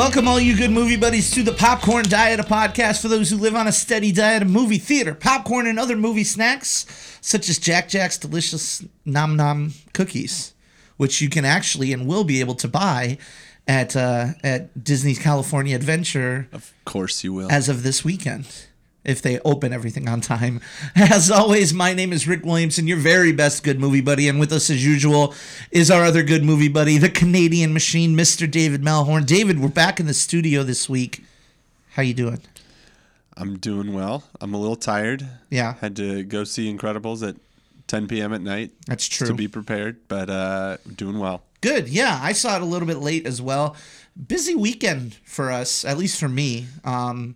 Welcome, all you good movie buddies, to the Popcorn Diet, a podcast for those who live on a steady diet of movie theater, popcorn, and other movie snacks, such as Jack Jack's delicious Nom Nom cookies, which you can actually and will be able to buy at uh, at Disney's California Adventure Of course you will. as of this weekend, if they open everything on time. As always, my name is Rick Williamson, your very best good movie buddy, and with us as usual is our other good movie buddy, the Canadian machine, Mr. David Malhorn. David, we're back in the studio this week. How you doing? I'm doing well. I'm a little tired. Yeah, Had to go see Incredibles at 10 p.m. at night that's true. to be prepared, but uh, doing well. Good. Yeah, I saw it a little bit late as well. Busy weekend for us, at least for me. Um,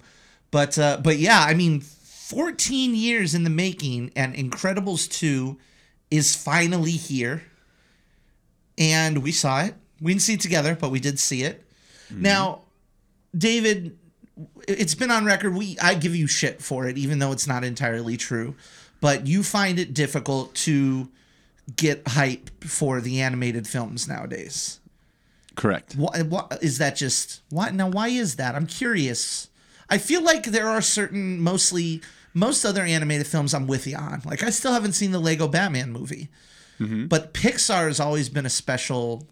but uh, but yeah, I mean, 14 years in the making, and Incredibles 2 is finally here, and we saw it. We didn't see it together, but we did see it. Now, David, it's been on record. We I give you shit for it, even though it's not entirely true. But you find it difficult to get hype for the animated films nowadays. Correct. Why, why is that just why now why is that? I'm curious. I feel like there are certain mostly most other animated films I'm with you on. Like I still haven't seen the Lego Batman movie. Mm-hmm. But Pixar has always been a special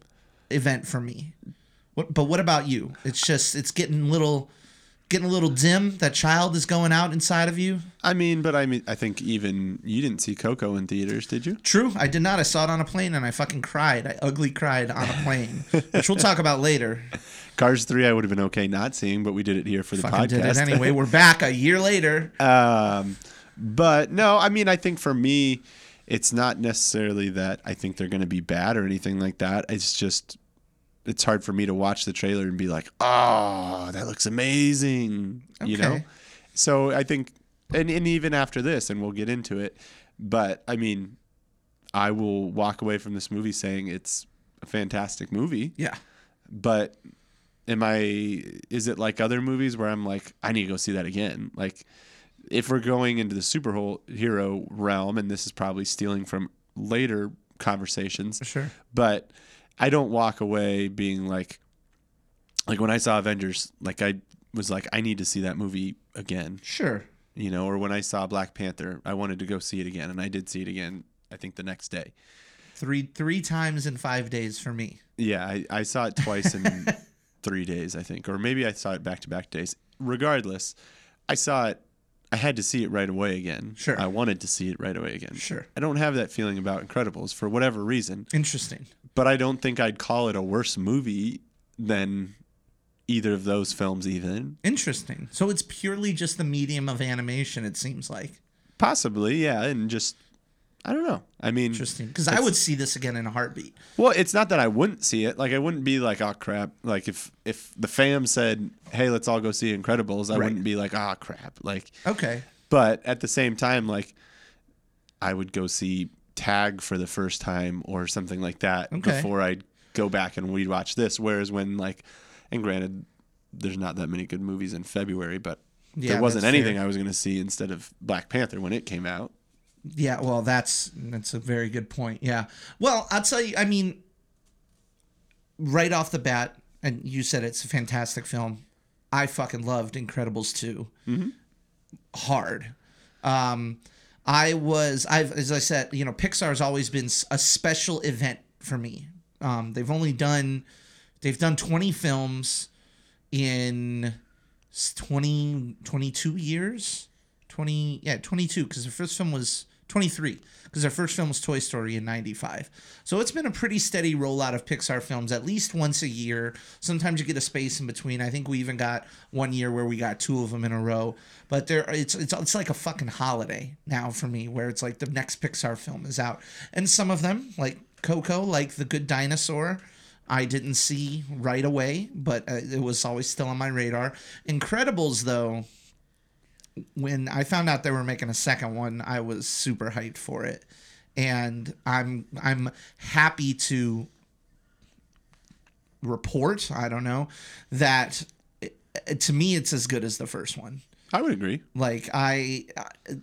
event for me. What, but what about you? It's just it's getting little getting a little dim. That child is going out inside of you. I mean, but I mean, I think even you didn't see Coco in theaters, did you? True, I did not. I saw it on a plane and I fucking cried. I ugly cried on a plane, which we'll talk about later. Cars 3, I would have been okay not seeing, but we did it here for the Fucking podcast. did it anyway. We're back a year later. Um, but no, I mean, I think for me, it's not necessarily that I think they're going to be bad or anything like that. It's just, it's hard for me to watch the trailer and be like, oh, that looks amazing. You know? Okay. So I think, and, and even after this, and we'll get into it, but I mean, I will walk away from this movie saying it's a fantastic movie Yeah. but am I is it like other movies where I'm like I need to go see that again like if we're going into the superhero realm and this is probably stealing from later conversations Sure. but I don't walk away being like like when I saw Avengers like I was like I need to see that movie again Sure. you know or when I saw Black Panther I wanted to go see it again and I did see it again I think the next day Three three times in five days for me. Yeah, I, I saw it twice in three days, I think, or maybe I saw it back to back days. Regardless, I saw it. I had to see it right away again. Sure. I wanted to see it right away again. Sure. I don't have that feeling about Incredibles for whatever reason, Interesting. But I don't think I'd call it a worse movie than either of those films, even. Interesting. So it's purely just the medium of animation, it seems like. Possibly, yeah, and just. I don't know. I mean, Interesting. Because I would see this again in a heartbeat. Well, it's not that I wouldn't see it. Like I wouldn't be like, oh crap. Like if if the fam said, hey, let's all go see Incredibles, I Right. wouldn't be like, ah crap. Like, Okay. but at the same time, like I would go see Tag for the first time or something like that Okay. before I'd go back and we'd watch this. Whereas when like, and granted, there's not that many good movies in February, but Yeah, there wasn't anything fair. I was going to see instead of Black Panther when it came out. Yeah, well, that's that's a very good point. Yeah. Well, I'll tell you. I mean, right off the bat, and you said it's a fantastic film. I fucking loved Incredibles 2 Hard. Um, I was I've as I said, you know, Pixar's always been a special event for me. Um, they've only done they've done 20 films in 20 22 years. 20 yeah, 22 cuz the first film was 23 because their first film was Toy Story in 95. So it's been a pretty steady rollout of Pixar films at least once a year. Sometimes you get a space in between. I think we even got one year where we got two of them in a row. But there it's it's it's like a fucking holiday now for me where it's like the next Pixar film is out. And some of them like Coco, like The Good Dinosaur, I didn't see right away, but uh, it was always still on my radar. Incredibles though, when I found out they were making a second one, I was super hyped for it, and I'm I'm happy to report. I don't know that it, to me it's as good as the first one. I would agree. Like I, I-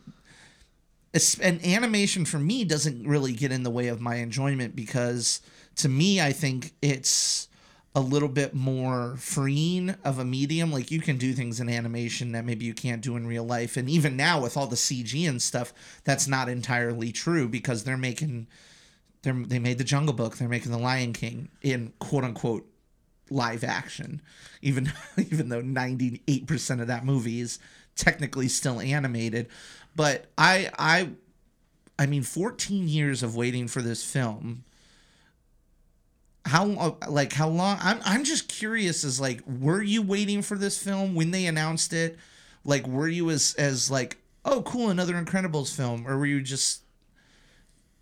and animation for me doesn't really get in the way of my enjoyment because to me I think it's a little bit more freeing of a medium. Like you can do things in animation that maybe you can't do in real life. And even now with all the CG and stuff, that's not entirely true because they're making they're they made the Jungle Book, they're making the Lion King in quote unquote live action. Even even though 98% of that movie is technically still animated. But I I I mean 14 years of waiting for this film how uh, like how long I'm I'm just curious as like were you waiting for this film when they announced it? Like were you as as like oh cool another Incredibles film? Or were you just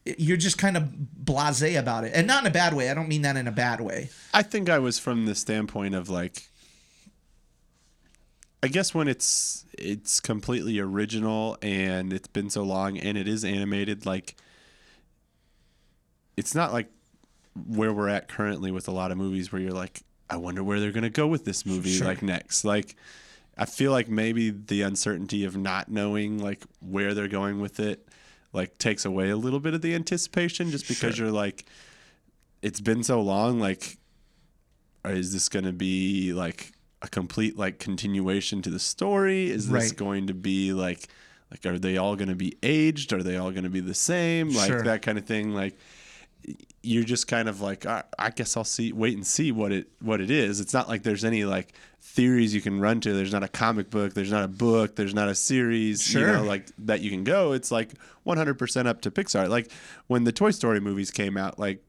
you're just kind of blasé about it? And not in a bad way I don't mean that in a bad way. I think I was from the standpoint of like I guess when it's it's completely original and it's been so long and it is animated like it's not like where we're at currently with a lot of movies where you're like, I wonder where they're gonna go with this movie Sure. like next. Like I feel like maybe the uncertainty of not knowing like where they're going with it like takes away a little bit of the anticipation just because Sure. you're like it's been so long like is this going to be like a complete like continuation to the story is this Right. going to be like like are they all going to be aged are they all going to be the same like Sure. that kind of thing like you're just kind of like I, I guess I'll see wait and see what it what it is. It's not like there's any like theories you can run to. There's not a comic book, there's not a book, there's not a series, you Sure. know, like that you can go. It's like 100% up to Pixar. Like when the Toy Story movies came out, like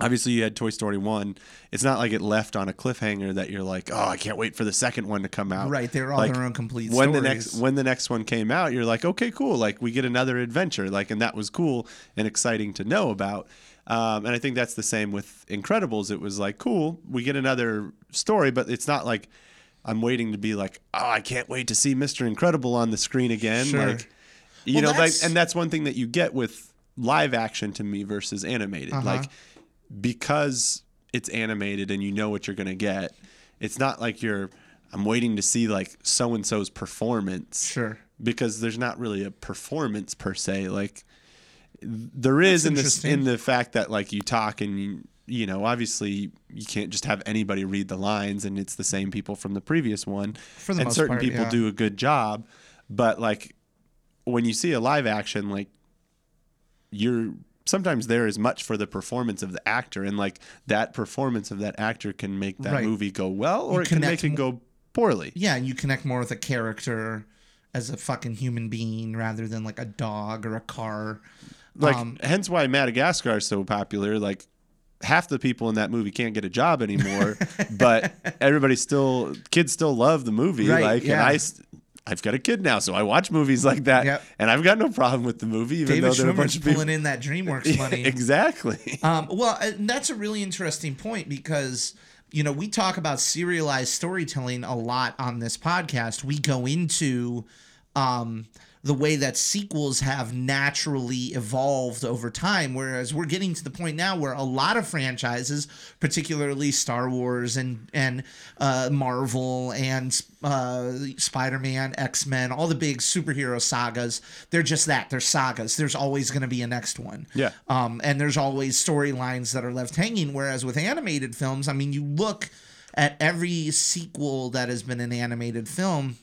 obviously you had Toy Story 1. It's not like it left on a cliffhanger that you're like, "Oh, I can't wait for the second one to come out." right they're all Like, their own complete when stories the next when the next one came out, you're like, okay, cool. Like we get another adventure. Like, and that was cool and exciting to know about. Um, and I think that's the same with Incredibles. It was like, cool, we get another story, but it's not like I'm waiting to be like, oh, I can't wait to see Mr. Incredible on the screen again. Sure. Like, you Well, know, like, and that's one thing that you get with live action to me versus animated. Uh-huh. Like, because it's animated and you know what you're gonna get. It's not like you're. I'm waiting to see like so and so's performance sure because there's not really a performance per se. Like there is That's in this in the fact that like you talk and you you know obviously you can't just have anybody read the lines and it's the same people from the previous one. For the and most certain part, people yeah. do a good job, but like when you see a live action, like you're sometimes there is much for the performance of the actor and like that performance of that actor can make that Right. movie go well or You it can make it go poorly. yeah and you connect more with a character as a fucking human being rather than like a dog or a car Like Um, hence why Madagascar is so popular. Like half the people in that movie can't get a job anymore, but everybody still kids still love the movie. Right, like and yeah. I s- I've got a kid now, so I watch movies like that, Yep. and I've got no problem with the movie, even David though there are a bunch of people. pulling in that DreamWorks money exactly. Um, well, and that's a really interesting point because you know we talk about serialized storytelling a lot on this podcast. We go into um, the way that sequels have naturally evolved over time, whereas we're getting to the point now where a lot of franchises, particularly Star Wars and and uh, Marvel and uh, Spider Man, X Men, all the big superhero sagas, they're just that. They're sagas. There's always going to be a next one. Yeah. Um, and there's always storylines that are left hanging. Whereas with animated films, I mean, you look at every sequel that has been an animated film.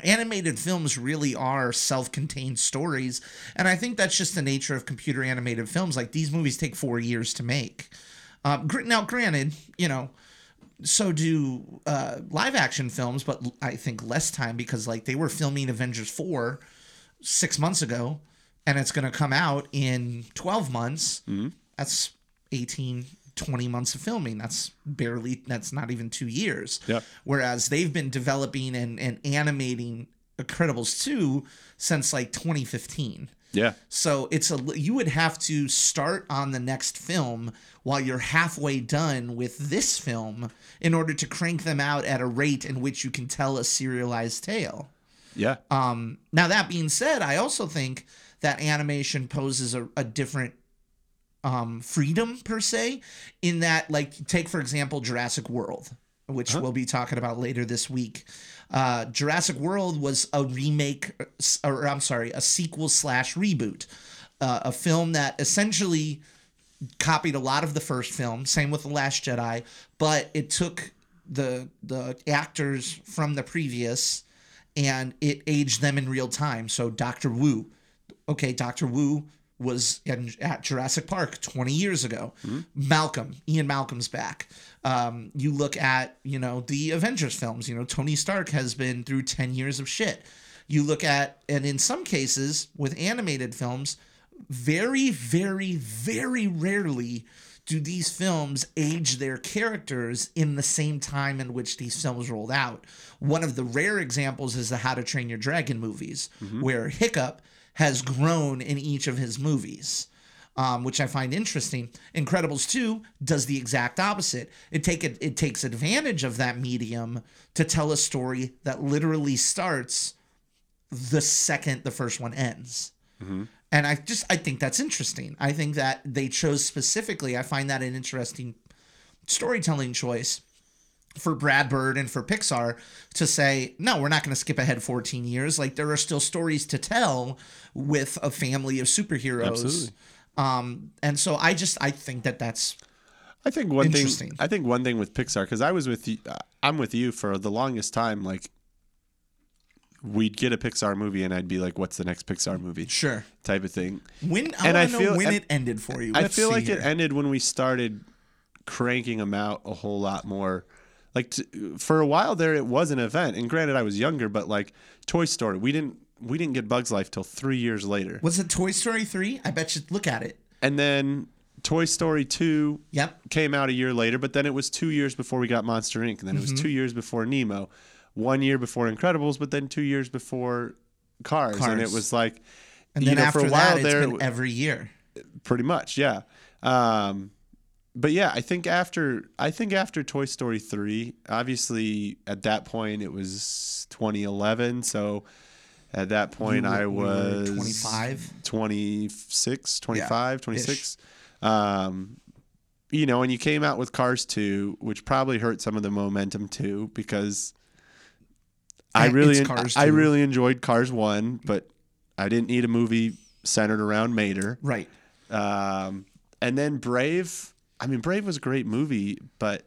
Animated films really are self-contained stories, and I think that's just the nature of computer animated films. Like these movies take four years to make. Um, gr- now, granted, you know, so do uh, live action films, but l- I think less time because like they were filming Avengers 4 six months ago and it's going to come out in 12 months. That's 18, 20 months of filming. That's barely, that's not even two years. Yeah. Whereas they've been developing and, and animating Incredibles 2 since like 2015. Yeah. So it's a you would have to start on the next film while you're halfway done with this film in order to crank them out at a rate in which you can tell a serialized tale. Yeah. Um, now that being said, I also think that animation poses a, a different um, freedom per se, in that like take for example Jurassic World, which we'll be talking about later this week. Uh, Jurassic World was a remake, or I'm sorry, a sequel slash reboot, uh, a film that essentially copied a lot of the first film. Same with the Last Jedi, but it took the the actors from the previous and it aged them in real time. So Doctor Wu, okay, Doctor Wu was in, at Jurassic Park 20 years ago. Malcolm, Ian Malcolm's back. Um, you look at, you know, the Avengers films, you know, Tony Stark has been through 10 years of shit. You look at, and in some cases with animated films, very, very, very rarely do these films age their characters in the same time in which these films rolled out. One of the rare examples is the How to Train Your Dragon movies, where Hiccup has grown in each of his movies. Um, which I find interesting. Incredibles 2 does the exact opposite. It take it, it takes advantage of that medium to tell a story that literally starts the second the first one ends. And I just I think that's interesting. I think that they chose specifically. I find that an interesting storytelling choice for Brad Bird and for Pixar to say, no, we're not going to skip ahead 14 years. Like there are still stories to tell with a family of superheroes. Absolutely. Um, and so I just I think that that's I think one thing. I think one thing with Pixar because I was with you. uh, I'm with you for the longest time. Like, we'd get a Pixar movie and I'd be like, "What's the next Pixar movie?" sure. Type of thing. When I And I know feel- when and- it ended for you. I Let's feel like here. it ended when we started cranking them out a whole lot more. Like t- for a while there, it was an event. And granted, I was younger, but like Toy Story, we didn't we didn't get Bugs Life till three years later, Was it Toy Story 3? I bet you look at it. and then Toy Story two Yep. came out a year later. But then it was two years before we got Monster Inc. And then it Mm-hmm. was two years before Nemo, one year before Incredibles, but then two years before Cars. cars. And it was like, And then know, after for a while that, there, every year. pretty much yeah um but yeah i think after i think after toy story 3 obviously at that point it was 2011 so at that point were- i was 25? 26 25 26 um you know and you came out with cars 2 which probably hurt some of the momentum too because i Eh, really i really enjoyed cars 1 but i didn't need a movie centered around mater Right. um, and then Brave. I mean, Brave was a great movie, but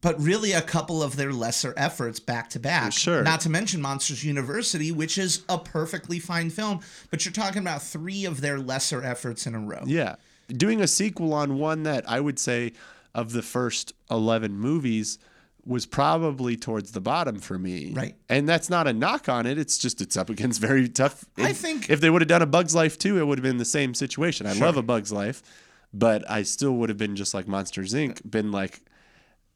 but really a couple of their lesser efforts back to back. Sure. Not to mention Monsters University, which is a perfectly fine film, but you're talking about three of their lesser efforts in a row. yeah, doing a sequel on one that I would say of the first eleven movies was probably towards the bottom for me. Right. And that's not a knock on it. It's just it's up against very tough. I think- if they would have done a Bug's Life too, it would have been the same situation. I Sure. love a Bug's Life, but I still would have been just like Monsters Inc. Been like,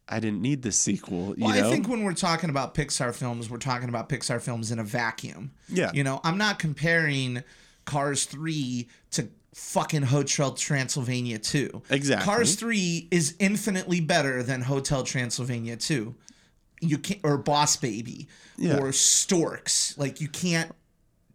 I didn't need this sequel. You Well, know. I think when we're talking about Pixar films, we're talking about Pixar films in a vacuum. Yeah. You know, I'm not comparing Cars 3 to fucking Hotel Transylvania 2. Exactly. Cars 3 is infinitely better than Hotel Transylvania 2. You can't or Boss Baby Yeah. or Storks. Like you can't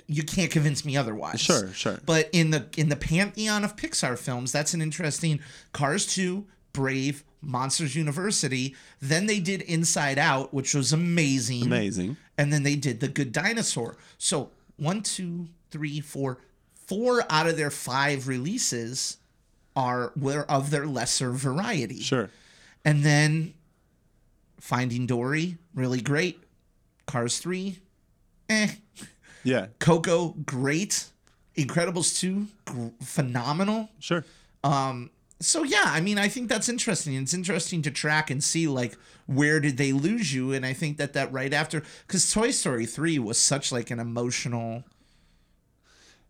you can't convince me otherwise. Sure, sure. But in the in the pantheon of Pixar films, that's an interesting Cars 2, Brave, Monsters University. Then they did Inside Out, which was amazing. Amazing. And then they did The Good Dinosaur. So one, two, three, four, four out of their five releases are were of their lesser variety. Sure. And then Finding Dory, really great. Cars 3, eh. Yeah. Coco, great. Incredibles 2, gr- phenomenal. Sure. Um, So yeah, I mean, I think that's interesting. It's interesting to track and see like where did they lose you, and I think that that right after because Toy Story 3 was such like an emotional.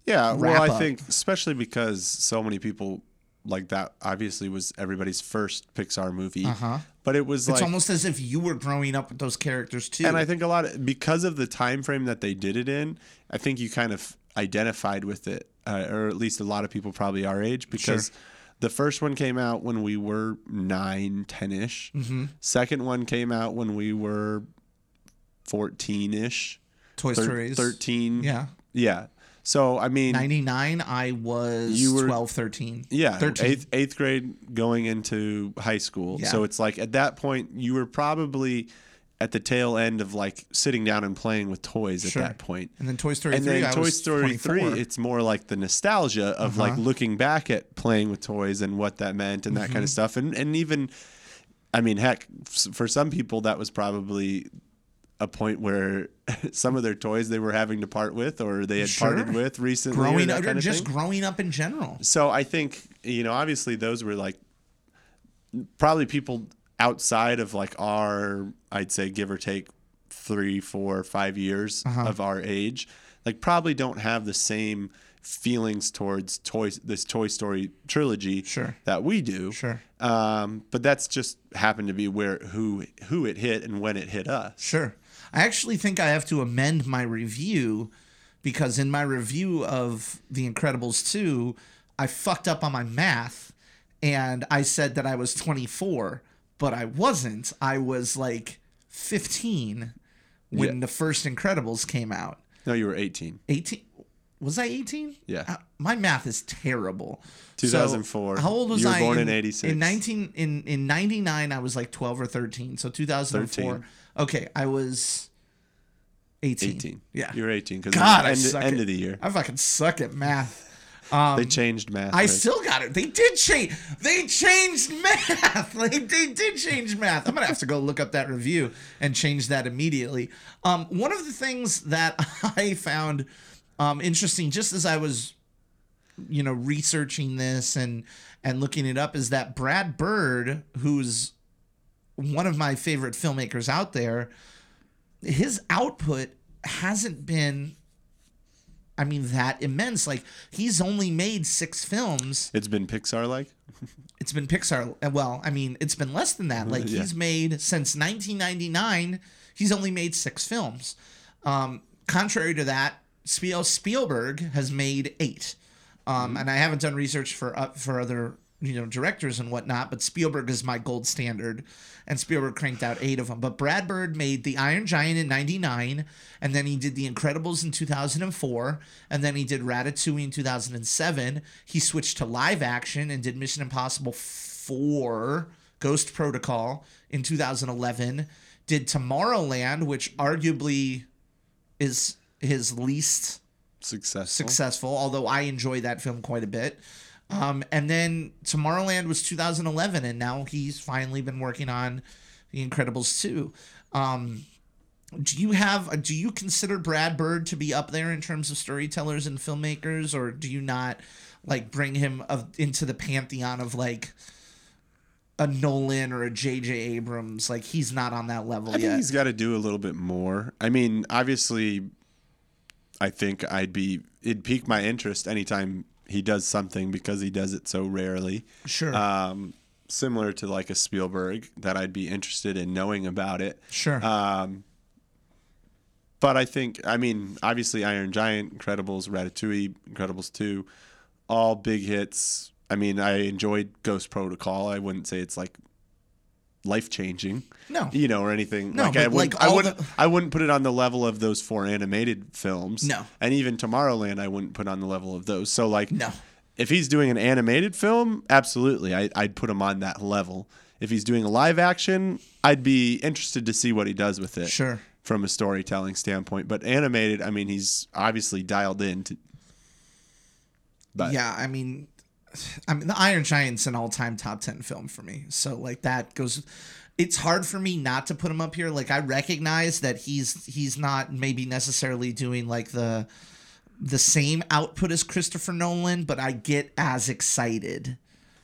Yeah, well, I up. think especially because so many people like that obviously was everybody's first Pixar movie. Uh-huh. But it was It's like almost as if you were growing up with those characters too. and I think a lot of because of the time frame that they did it in, I think you kind of identified with it, uh, or at least a lot of people probably our age because the first one came out when we were nine, 10 ish. Mm-hmm. Second one came out when we were fourteen ish, Toy Story is thirteen. Yeah. yeah. So I mean, 99, I was You were- 12, 13. Yeah, 13. eighth eighth grade going into high school. Yeah. So it's like at that point you were probably at the tail end of like sitting down and playing with toys Sure. at that point. And then Toy Story And 3, then I Toy Story 24. 3, it's more like the nostalgia of like Uh-huh. looking back at playing with toys and what that meant and that Mm-hmm. kind of stuff. And and even, I mean, heck, for some people, that was probably a point where some of their toys they were having to part with or they had Sure. parted with recently. growing up, or kind of just thing. growing up in general. So I think you know, obviously, those were like probably people outside of like our, I'd say, give or take three, four, five years Uh-huh. of our age, like probably don't have the same feelings towards toys this Toy Story trilogy Sure. that we do. Sure. Um, but that's just happened to be where who who it hit and when it hit us. Sure. I actually think I have to amend my review because in my review of The Incredibles 2, I fucked up on my math and I said that I was 24, but I wasn't. I was like 15 when Yeah. the first Incredibles came out. No, you were 18. 18 was I 18? Yeah. Uh, my math is terrible. 2004. So, how old was You were I? born in 86. In 19 in in 99 I was like 12 or 13. So 2004. 13. Okay, I was 18. 18. Yeah. You were 18 because God, I end, suck end at- of the year. I fucking suck at math. they changed math. I right? still got it. They did change. They changed math. Like they did change math. I'm gonna have to go look up that review and change that immediately. Um, one of the things that I found um, interesting, just as I was, you know, researching this and and looking it up, is that Brad Bird, who's one of my favorite filmmakers out there, his output hasn't been. I mean that immense. Like he's only made six films. It's been Pixar like. It's been Pixar. uh, Well, I mean, it's been less than that. Like Yeah. he's made since 1999. He's only made six films. Um, contrary to that, Spiel Spielberg has made eight. Um, And I haven't done research for uh, for other you know directors and whatnot, but Spielberg is my gold standard, and Spielberg cranked out eight of them. But Brad Bird made The Iron Giant in '99, and then he did The Incredibles in 2004, and then he did Ratatouille in 2007. He switched to live action and did Mission Impossible 4, Ghost Protocol in 2011. Did Tomorrowland, which arguably is his least Successful. successful, although I enjoy that film quite a bit. Um, and then Tomorrowland was 2011, and now he's finally been working on The Incredibles 2. Um, do you have? Do you consider Brad Bird to be up there in terms of storytellers and filmmakers, or do you not like bring him of, into the pantheon of like a Nolan or a J.J. Abrams? Like he's not on that level I think yet. he's got to do a little bit more. I mean, obviously, I think I'd be it'd pique my interest anytime he does something because he does it so rarely. Sure, Um, similar to like a Spielberg, that I'd be interested in knowing about it. sure. Um, but I think, I mean, obviously, Iron Giant, Incredibles, Ratatouille, Incredibles 2, all big hits. I mean, I enjoyed Ghost Protocol. I wouldn't say it's like life changing, no, you know, or anything. No, like I wouldn't, like, I wouldn't, the- I wouldn't put it on the level of those four animated films. No. and even Tomorrowland, I wouldn't put on the level of those. So, like, no. if he's doing an animated film, absolutely, I, I'd put him on that level. If he's doing a live action, I'd be interested to see what he does with it Sure. from a storytelling standpoint. But animated, I mean, he's obviously dialed in to. But yeah, I mean, I mean, the Iron Giant's an all-time top ten film for me. So like that goes. It's hard for me not to put him up here. Like I recognize that he's he's not maybe necessarily doing like the the same output as Christopher Nolan, but I get as excited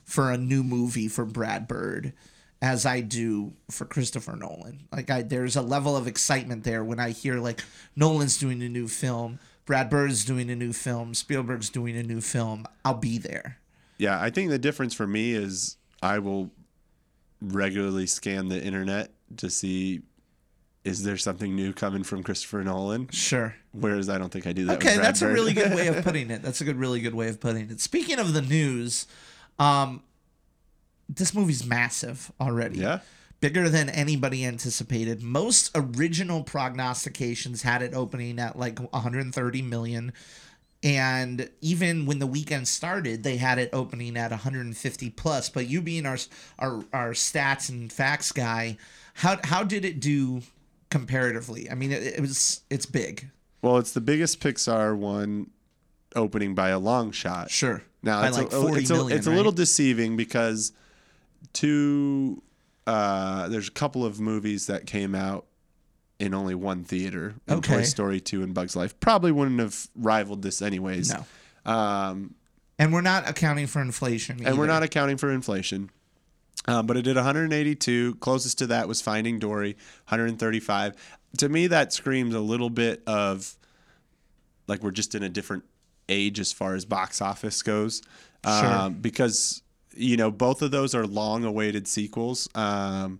for a new movie for Brad Bird as I do for Christopher Nolan. Like I there's a level of excitement there when I hear like Nolan's doing a new film, Brad Bird's doing a new film, Spielberg's doing a new film. I'll be there. Yeah, I think the difference for me is I will regularly scan the internet to see is there something new coming from Christopher Nolan. Sure. Whereas I don't think I do that. Okay, that's a really good way of putting it. That's a good, really good way of putting it. Speaking of the news, um, this movie's massive already. yeah. Bigger than anybody anticipated. Most original prognostications had it opening at like 130 million. And even when the weekend started, they had it opening at 150 plus. But you being our our, our stats and facts guy, how how did it do comparatively. I mean, it, it was it's big. Well, it's the biggest Pixar one opening by a long shot. Sure. Now By it's, like a, 40 it's, a, million, it's a little deceiving because two uh, there's a couple of movies that came out in only one theater. in Toy Story 2 and Bugs Life probably wouldn't have rivaled this anyways. No. Um, And we're not accounting for inflation. and we're not accounting for inflation. Um, but it did 182. Closest to that was Finding Dory, 135. To me, that screams a little bit of like we're just in a different age as far as box office goes. Sure. Um, because, you know, both of those are long awaited sequels. Um,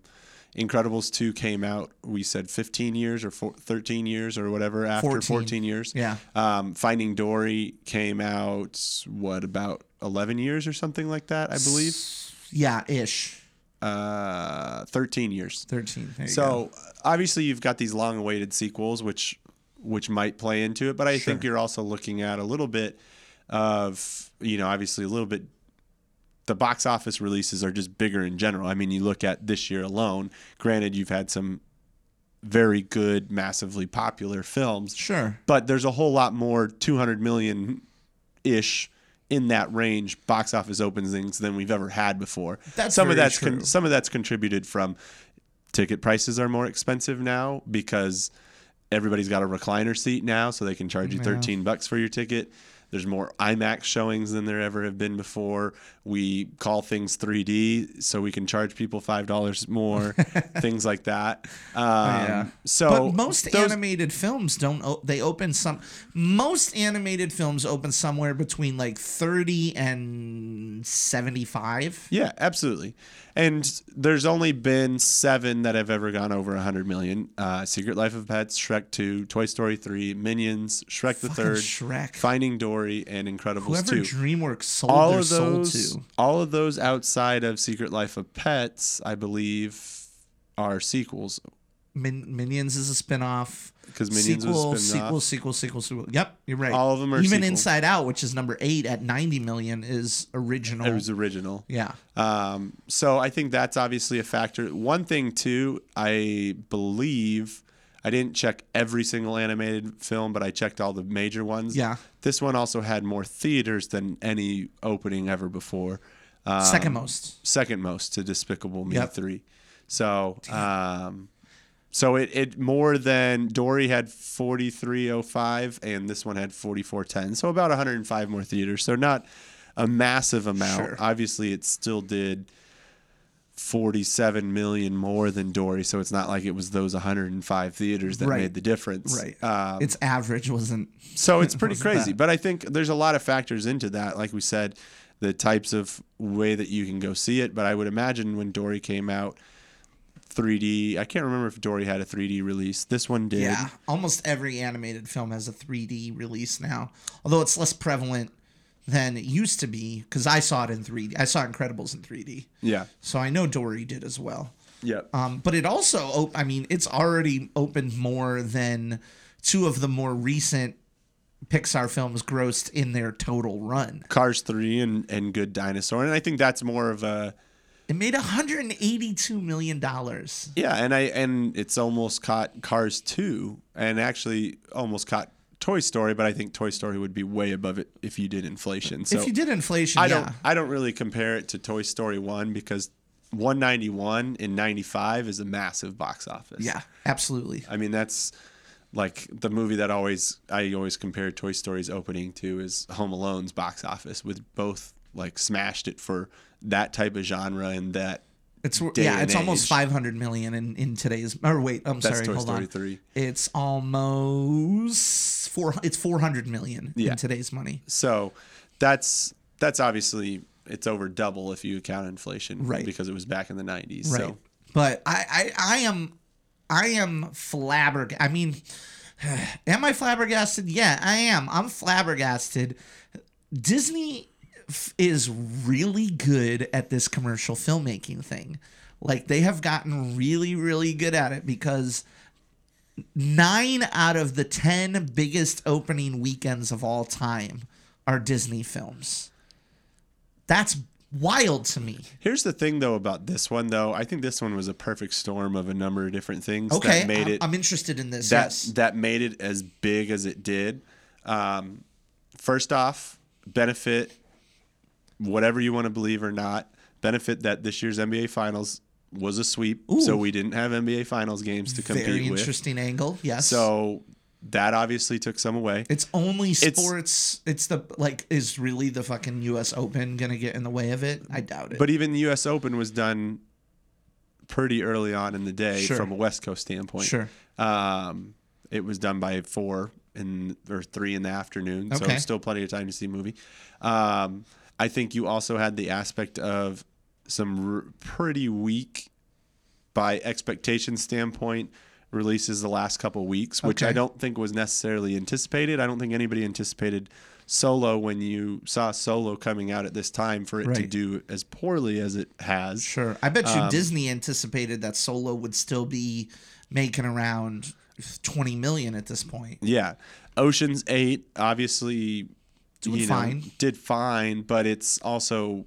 Incredibles 2 came out, we said 15 years or four, 13 years or whatever after 14. 14, years. Yeah. Um, Finding Dory came out, what, about 11 years or something like that, I believe? Yeah, ish. Uh, 13 years. 13. There you go. So obviously you've got these long-awaited sequels, which which might play into it, but I think you're also looking at a little bit of you know obviously a little bit. The box office releases are just bigger in general. I mean, you look at this year alone. Granted, you've had some very good, massively popular films, Sure. but there's a whole lot more 200 million ish in that range box office openings than we've ever had before. That's some of that's con- some of that's contributed from ticket prices are more expensive now because everybody's got a recliner seat now so they can charge you Yeah. 13 bucks for your ticket. There's more IMAX showings than there ever have been before. We call things 3D so we can charge people $5 more, things like that. Um, yeah. So but most those- animated films don't. They open some. Most animated films open somewhere between like thirty and seventy-five. Yeah, absolutely. And there's only been seven that have ever gone over 100 million. Uh, Secret Life of Pets, Shrek 2, Toy Story 3, Minions, Shrek the Fucking Third, Shrek. Finding Dory, and Incredibles Whoever 2. DreamWorks sold all their of soul those, to. all of those outside of Secret Life of Pets, I believe, are sequels Min- Minions is a spin-off. Because Minions sequel, was spin sequel, off. sequel, sequel, sequel. Yep, you're right. All of them are Even sequels. Inside Out, which is number eight at 90 million, is original. It was original. yeah. Um, so I think that's obviously a factor. One thing too, I believe I didn't check every single animated film, but I checked all the major ones. Yeah. This one also had more theaters than any opening ever before. Um, Second most. second most to Despicable Me Yep. three. So, um, so it, it more than Dory had forty three oh five, and this one had forty four ten. So about one hundred and five more theaters. So not a massive amount. Sure. Obviously, it still did. 47 million more than Dory, so it's not like it was those 105 theaters that Right. made the difference. Right. Um, its average wasn't. so it's pretty crazy. that- But I think there's a lot of factors into that. Like we said, the types of way that you can go see it. But I would imagine when Dory came out, 3D. I can't remember if Dory had a 3D release. This one did. Yeah. Almost every animated film has a 3D release now, although it's less prevalent than it used to be because I saw it in 3D. I saw Incredibles in 3D. Yeah. So I know Dory did as well. Yep. Um, but it also, op- I mean, it's already opened more than two of the more recent Pixar films grossed in their total run. Cars 3 and, and Good Dinosaur. And I think that's more of a. It made 182 million dollars. Yeah, and I and it's almost caught Cars 2 and actually almost caught Toy Story, but I think Toy Story would be way above it if you did inflation. So if you did inflation, I yeah, don't I don't really compare it to Toy Story 1 because 191 in 95 is a massive box office. yeah, absolutely. I mean that's like the movie that always I always compare Toy Story's opening to is Home Alone's box office with both like smashed it for that type of genre and that It's day yeah, it's almost 500 million in in today's. Or wait, I'm That's sorry, Toy hold Story on. 3. It's almost four. It's 400 million Yeah. in today's money. So that's that's obviously it's over double if you account inflation, Right. Because it was back in the '90s. Right. So But I, I, I am, I am flabbergasted. I mean, am I flabbergasted? Yeah, I am. I'm flabbergasted. Disney f- is really good at this commercial filmmaking thing. Like they have gotten really, really good at it because nine out of the 10 biggest opening weekends of all time are Disney films. That's wild to me. Here's the thing, though, about this one, though. I think this one was a perfect storm of a number of different things Okay, that made I'm, it I'm interested in this. that yes. that made it as big as it did. Um, first off, benefit whatever you want to believe or not. Benefit that this year's NBA Finals was a sweep, so we didn't have NBA Finals games to compete Very with. interesting angle. Yes. So that obviously took some away. it's only sports. It's, it's, the like is really the fucking U.S. Open gonna get in the way of it? I doubt it. But even the U.S. Open was done pretty early on in the day Sure. from a West Coast standpoint. Sure. Um, it was done by four in or three in the afternoon, so still plenty of time to see a movie. Um, I think you also had the aspect of some r- pretty weak, by expectation standpoint, releases the last couple weeks, which I don't think was necessarily anticipated. I don't think anybody anticipated Solo when you saw Solo coming out at this time for it to do as poorly as it has. Sure. I bet you Um, Disney anticipated that Solo would still be making around 20 million at this point. Yeah. Ocean's 8 obviously Doing you know, fine. did fine, but it's also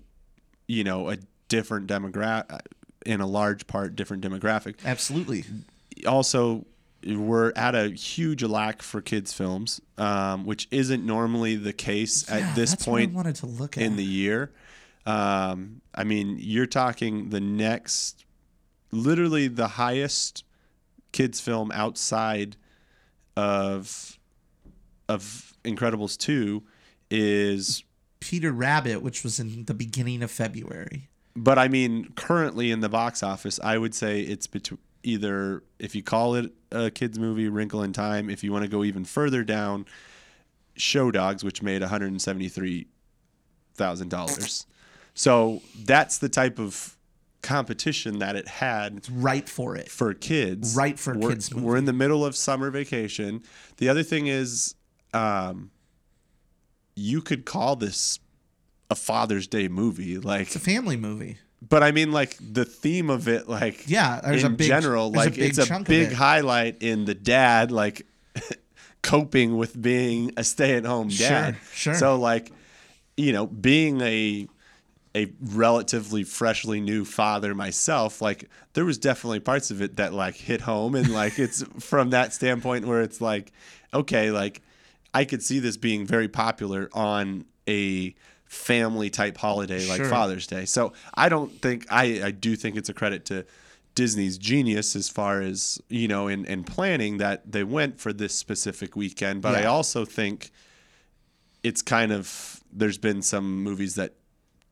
you know a different demographic in a large part different demographic. Absolutely. Also we're at a huge lack for kids films, um, which isn't normally the case Yeah, at this point I wanted to look at. in the year. Um, I mean, you're talking the next, literally the highest kids film outside of of Incredibles two is, Peter Rabbit, which was in the beginning of February. but I mean, currently in the box office, I would say it's between either if you call it a kids movie, Wrinkle in Time. If you want to go even further down, Show Dogs, which made one hundred and seventy three thousand dollars. So that's the type of competition that it had It's Right for it. for kids. Right for we're, kids' movie. We're in the middle of summer vacation. The other thing is, um, you could call this a Father's Day movie, like, It's a family movie. but I mean, like the theme of it, like, Yeah, there's in a big general, like a it's a big it. highlight in the dad, like coping with being a stay-at-home dad. Sure, sure. So, like, you know, being a a relatively freshly new father myself, like there was definitely parts of it that like hit home and like it's from that standpoint where it's like, okay, like I could see this being very popular on a family type holiday like Sure. Father's Day. So I don't think I, I do think it's a credit to Disney's genius as far as, you know, in, in planning that they went for this specific weekend. But I also think it's kind of there's been some movies that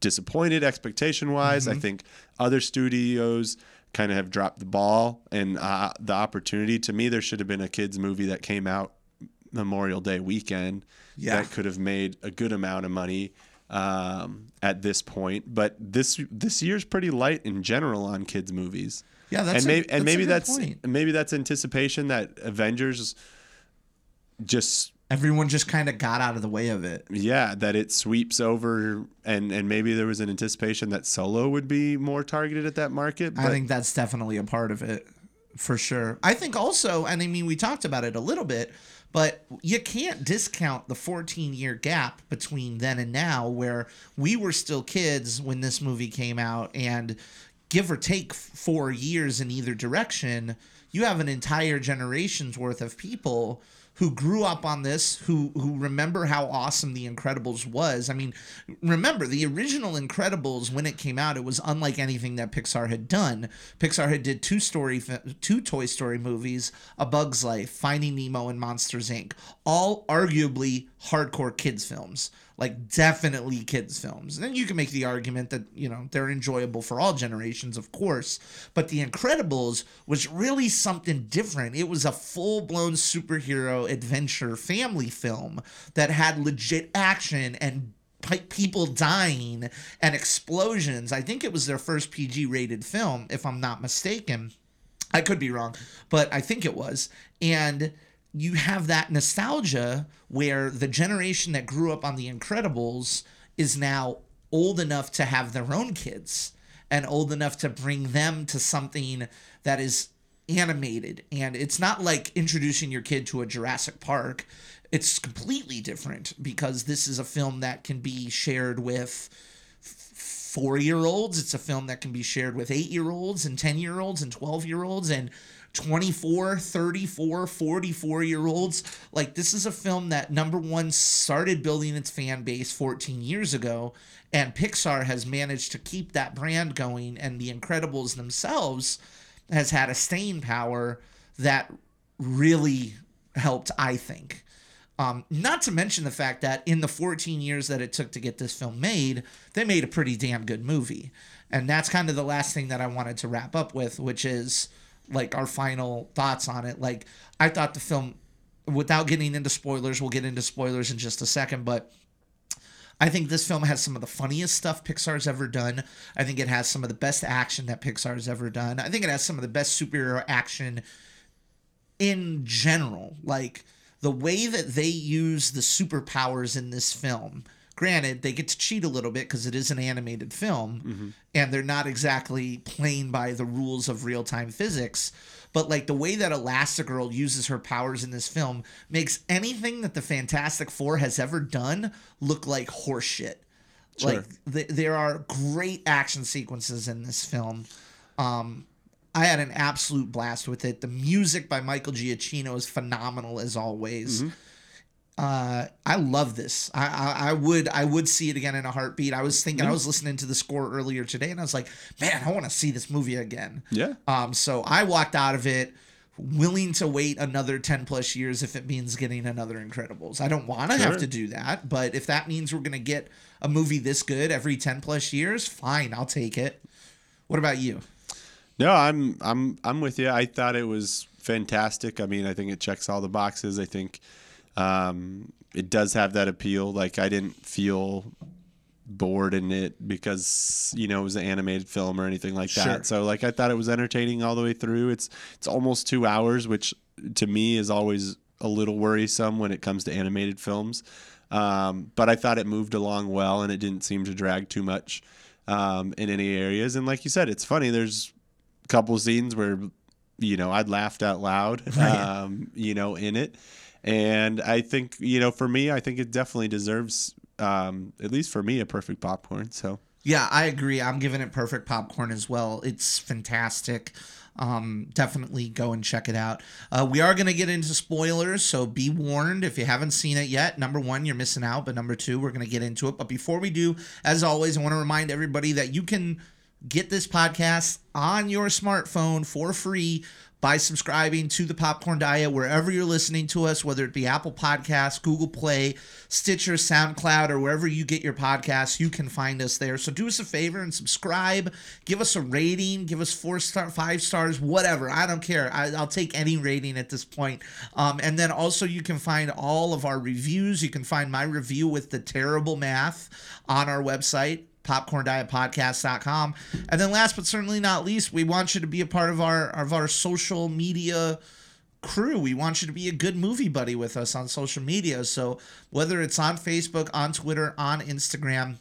disappointed expectation wise. Mm-hmm. I think other studios kind of have dropped the ball and uh, the opportunity. To me, there should have been a kids movie that came out Memorial Day weekend Yeah. that could have made a good amount of money um, at this point. But this this year's pretty light in general on kids movies. Yeah, that's and a- maybe and that's maybe that's point. maybe that's anticipation that Avengers just Everyone just kind of got out of the way of it. yeah that it sweeps over and and maybe there was an anticipation that solo would be more targeted at that market but I think that's definitely a part of it for sure. I think also, and I mean, we talked about it a little bit, but you can't discount the 14 year gap between then and now, where we were still kids when this movie came out, and give or take four years in either direction, you have an entire generation's worth of people who grew up on this, who who remember how awesome The Incredibles was. I mean, remember the original Incredibles when it came out, it was unlike anything that Pixar had done. Pixar had did two story, two Toy Story movies, A Bug's Life, Finding Nemo, and Monsters Inc. All arguably hardcore kids films, like definitely kids films. And then you can make the argument that you know they're enjoyable for all generations, of course. But The Incredibles was really something different. It was a full blown superhero adventure family film that had legit action and people dying and explosions. I think it was their first PG rated film, if I'm not mistaken. I could be wrong, but I think it was. And you have that nostalgia where the generation that grew up on The Incredibles is now old enough to have their own kids and old enough to bring them to something that is animated. And it's not like introducing your kid to a Jurassic Park. It's completely different because this is a film that can be shared with four year olds. It's a film that can be shared with eight year olds and 10 year olds and 12 year olds and 24, 34, 44 year olds. Like, this is a film that, number one, started building its fan base 14 years ago, and Pixar has managed to keep that brand going, and The Incredibles themselves has had a staying power that really helped, I think. Um, not to mention the fact that in the 14 years that it took to get this film made, they made a pretty damn good movie. And that's kind of the last thing that I wanted to wrap up with, which is like our final thoughts on it. Like, I thought the film, without getting into spoilers, we'll get into spoilers in just a second, but I think this film has some of the funniest stuff Pixar's ever done. I think it has some of the best action that Pixar's ever done. I think it has some of the best superhero action in general. Like the way that they use the superpowers in this film. Granted, they get to cheat a little bit because it is an animated film and they're not exactly playing by the rules of real time physics. But like the way that Elastigirl uses her powers in this film makes anything that the Fantastic Four has ever done look like horseshit. Like th- there are great action sequences in this film. Um, I had an absolute blast with it. The music by Michael Giacchino is phenomenal as always. Uh, I love this. I, I I would I would see it again in a heartbeat. I was thinking I was listening to the score earlier today, and I was like, man, I want to see this movie again. Yeah. Um, so I walked out of it willing to wait another 10 plus years if it means getting another Incredibles. I don't want to have to do that, but if that means we're going to get a movie this good every 10 plus years, fine, I'll take it. What about you? No, I'm I'm I'm with you. I thought it was fantastic. I mean, I think it checks all the boxes. I think um, it does have that appeal. Like I didn't feel bored in it because you know it was an animated film or anything like that. Sure. So like I thought it was entertaining all the way through. It's it's almost two hours, which to me is always a little worrisome when it comes to animated films. Um, but I thought it moved along well and it didn't seem to drag too much um, in any areas. And like you said, it's funny. There's a couple scenes where you know I'd laughed out loud, Right. um, you know, in it. And I think you know, for me, I think it definitely deserves, um, at least for me, a perfect popcorn. So Yeah, I agree. I'm giving it perfect popcorn as well. It's fantastic. Um, definitely go and check it out. Uh, we are going to get into spoilers, so be warned if you haven't seen it yet. Number one, you're missing out, but number two, we're going to get into it. But before we do, as always, I want to remind everybody that you can get this podcast on your smartphone for free by subscribing to the Popcorn Diet wherever you're listening to us, whether it be Apple Podcasts, Google Play, Stitcher, SoundCloud, or wherever you get your podcasts, you can find us there. So do us a favor and subscribe. Give us a rating. Give us four star, five stars, whatever. I don't care. I, I'll take any rating at this point. Um, and then also you can find all of our reviews. You can find my review with the terrible math on our website popcorndietpodcast.com. And then last but certainly not least, we want you to be a part of our of our social media crew. We want you to be a good movie buddy with us on social media. So whether it's on Facebook, on Twitter, on Instagram,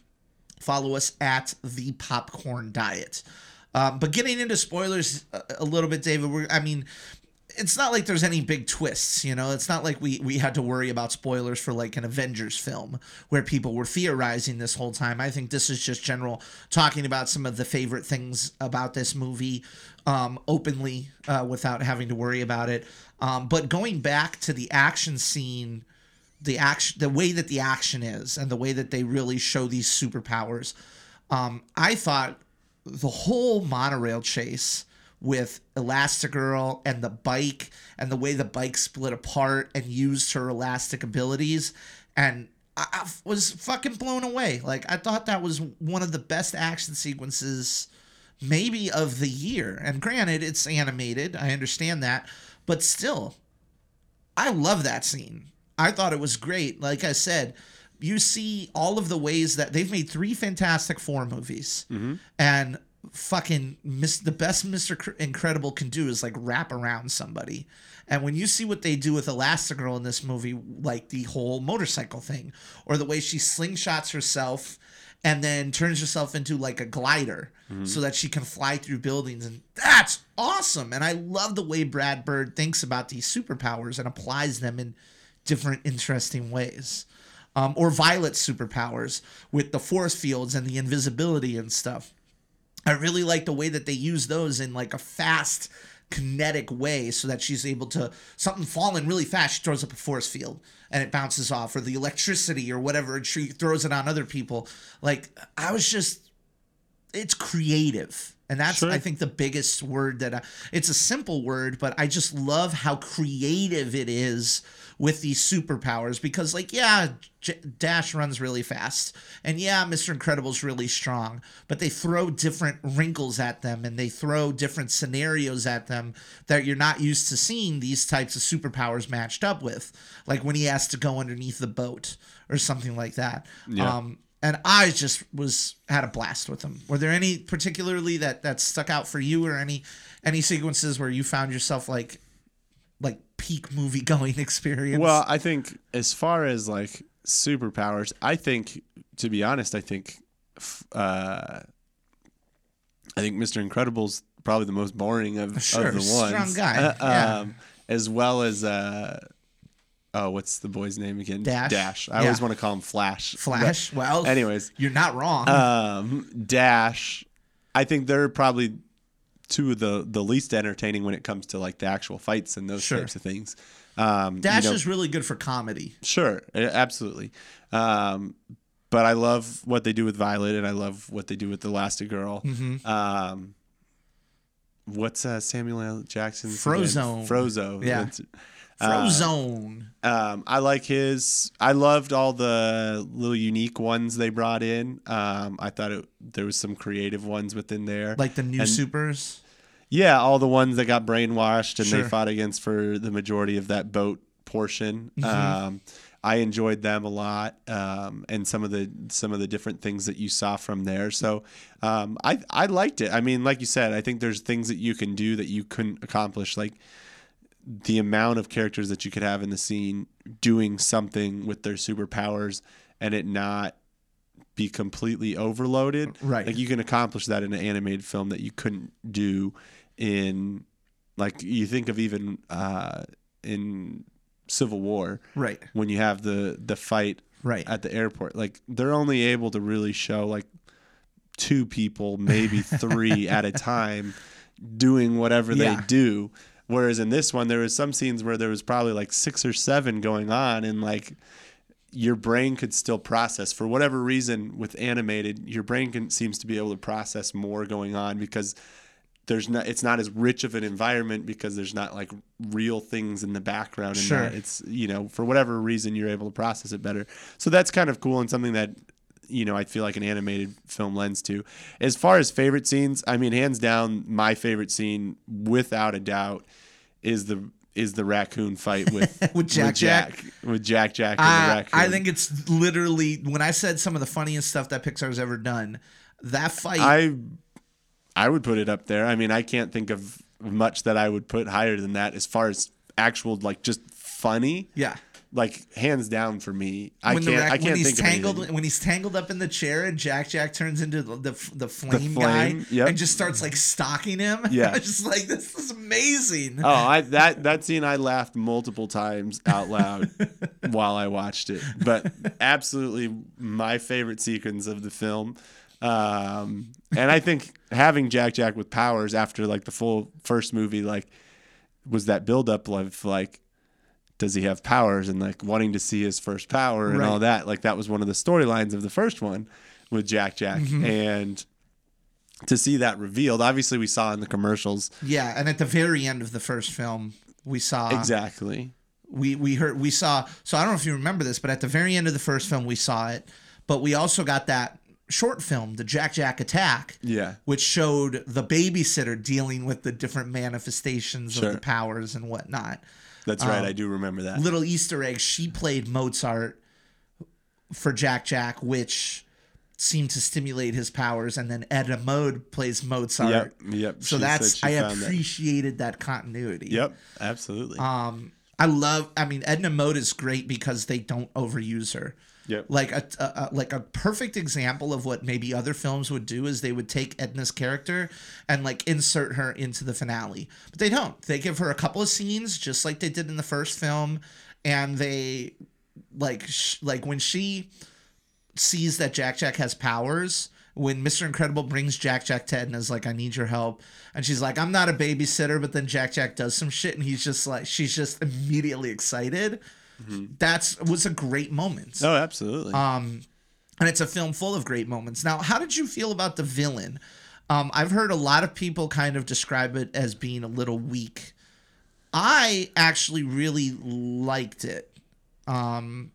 follow us at the popcorn diet. Um, but getting into spoilers a, a little bit, David, we're, I mean, it's not like there's any big twists, you know. It's not like we we had to worry about spoilers for like an Avengers film where people were theorizing this whole time. I think this is just general talking about some of the favorite things about this movie um, openly uh, without having to worry about it. Um, but going back to the action scene, the action, the way that the action is, and the way that they really show these superpowers, um, I thought the whole monorail chase with Elastigirl and the bike and the way the bike split apart and used her elastic abilities and I, I was fucking blown away. Like I thought that was one of the best action sequences maybe of the year. And granted it's animated, I understand that, but still I love that scene. I thought it was great. Like I said, you see all of the ways that they've made three Fantastic Four movies, mm-hmm. and fucking miss the best Mister Incredible can do is like wrap around somebody. And when you see what they do with Elastigirl in this movie, like the whole motorcycle thing, or the way she slingshots herself and then turns herself into like a glider so that she can fly through buildings and that's awesome and i love the way brad bird thinks about these superpowers and applies them in different interesting ways um, or Violet's superpowers with the force fields and the invisibility and stuff. I really like the way that they use those in like a fast, kinetic way so that she's able to something falling really fast she throws up a force field and it bounces off or the electricity or whatever and she throws it on other people like i was just it's creative and that's Sure. i think the biggest word that I, it's a simple word but i just love how creative it is with these superpowers because like yeah J- dash runs really fast and yeah mr incredible's really strong but they throw different wrinkles at them and they throw different scenarios at them that you're not used to seeing these types of superpowers matched up with like when he has to go underneath the boat or something like that Yeah. um and I just was had a blast with them. Were there any particularly that that stuck out for you, or any any sequences where you found yourself like like peak movie going experience? Well, I think as far as like superpowers, I think to be honest, I think uh, I think Mr. Incredible's probably the most boring of, Sure, of the strong ones. guy, Uh, yeah. um, as well as uh, oh, what's the boy's name again? Dash? Dash. I Yeah. always want to call him Flash. Flash. well, anyways, you're not wrong. um, Dash. I think they're probably two of the the least entertaining when it comes to like the actual fights and those Sure. types of things. Um, you Dash know- is really good for comedy. Sure, absolutely. Um, but I love what they do with Violet, and I love what they do with Elastigirl. Mm-hmm. Um, what's uh, Samuel L. Jackson's? Frozone. Frozo. Yeah. That's- uh, um, I like his. I loved all the little unique ones they brought in. Um, I thought it, there was some creative ones within there. like the new and- supers. Yeah, all the ones that got brainwashed and they fought against for the majority of that boat portion. Mm-hmm. Um, I enjoyed them a lot, um, and some of the some of the different things that you saw from there. So um, I I liked it. I mean, like you said, I think there's things that you can do that you couldn't accomplish, like the amount of characters that you could have in the scene doing something with their superpowers and it not be completely overloaded. Right. Like you can accomplish that in an animated film that you couldn't do in like you think of even uh in Civil War Right. when you have the the fight Right. at the airport. Like they're only able to really show like two people, maybe three at a time doing whatever Yeah. they do. Whereas in this one there was some scenes where there was probably like six or seven going on and like your brain could still process. For whatever reason with animated your brain can seems to be able to process more going on because there's not it's not as rich of an environment because there's not like real things in the background and Sure. that it's you know for whatever reason you're able to process it better. So that's kind of cool and something that you know i feel like an animated film lends to. As far as favorite scenes i mean hands down my favorite scene without a doubt is the is the raccoon fight with With Jack Jack? with jack jack and the I, raccoon I think it's literally when I said some of the funniest stuff that Pixar's ever done. That fight. I I would put it up there. I mean, I can't think of much that I would put higher than that as far as actual like just funny. yeah. Like hands down for me. I when can't. rac- I can't when he's think tangled of anything. when he's tangled up in the chair and Jack Jack turns into the the, the flame, flame, guy yep. and just starts like stalking him. Yeah. I was just like this is amazing. Oh, I that that scene I laughed multiple times out loud while I watched it. But absolutely my favorite sequence of the film. Um, and I think having Jack Jack with powers after like the full first movie, like was that build up of like, does he have powers and like wanting to see his first power and all that. Like that was one of the storylines of the first one with Jack Jack. Mm-hmm. And to see that revealed, obviously we saw in the commercials. Yeah, and at the very end of the first film, we saw Exactly. we we heard we saw so I don't know if you remember this, but at the very end of the first film we saw it, but we also got that short film, the Jack Jack Attack, Yeah. which showed the babysitter dealing with the different manifestations Sure. of the powers and whatnot. That's right. I do remember that. Little Easter egg, she played Mozart for Jack Jack, which seemed to stimulate his powers, and then Edna Mode plays Mozart. Yep. Yep. So She that's I found that. appreciated that. continuity. Yep. Absolutely. Um, I love. I mean, Edna Mode is great because they don't overuse her. Yep. Like a, a, a like a perfect example of what maybe other films would do is they would take Edna's character and like insert her into the finale, but they don't. They give her a couple of scenes just like they did in the first film, and they like sh- like when she sees that Jack Jack has powers. When Mr. Incredible brings Jack Jack to is like, I need your help. And she's like, I'm not a babysitter, but then Jack Jack does some shit and he's just like, she's just immediately excited. That's was a great moment. Oh, absolutely. Um, and it's a film full of great moments. Now, how did you feel about the villain? Um, I've heard a lot of people kind of describe it as being a little weak. I actually really liked it. Um,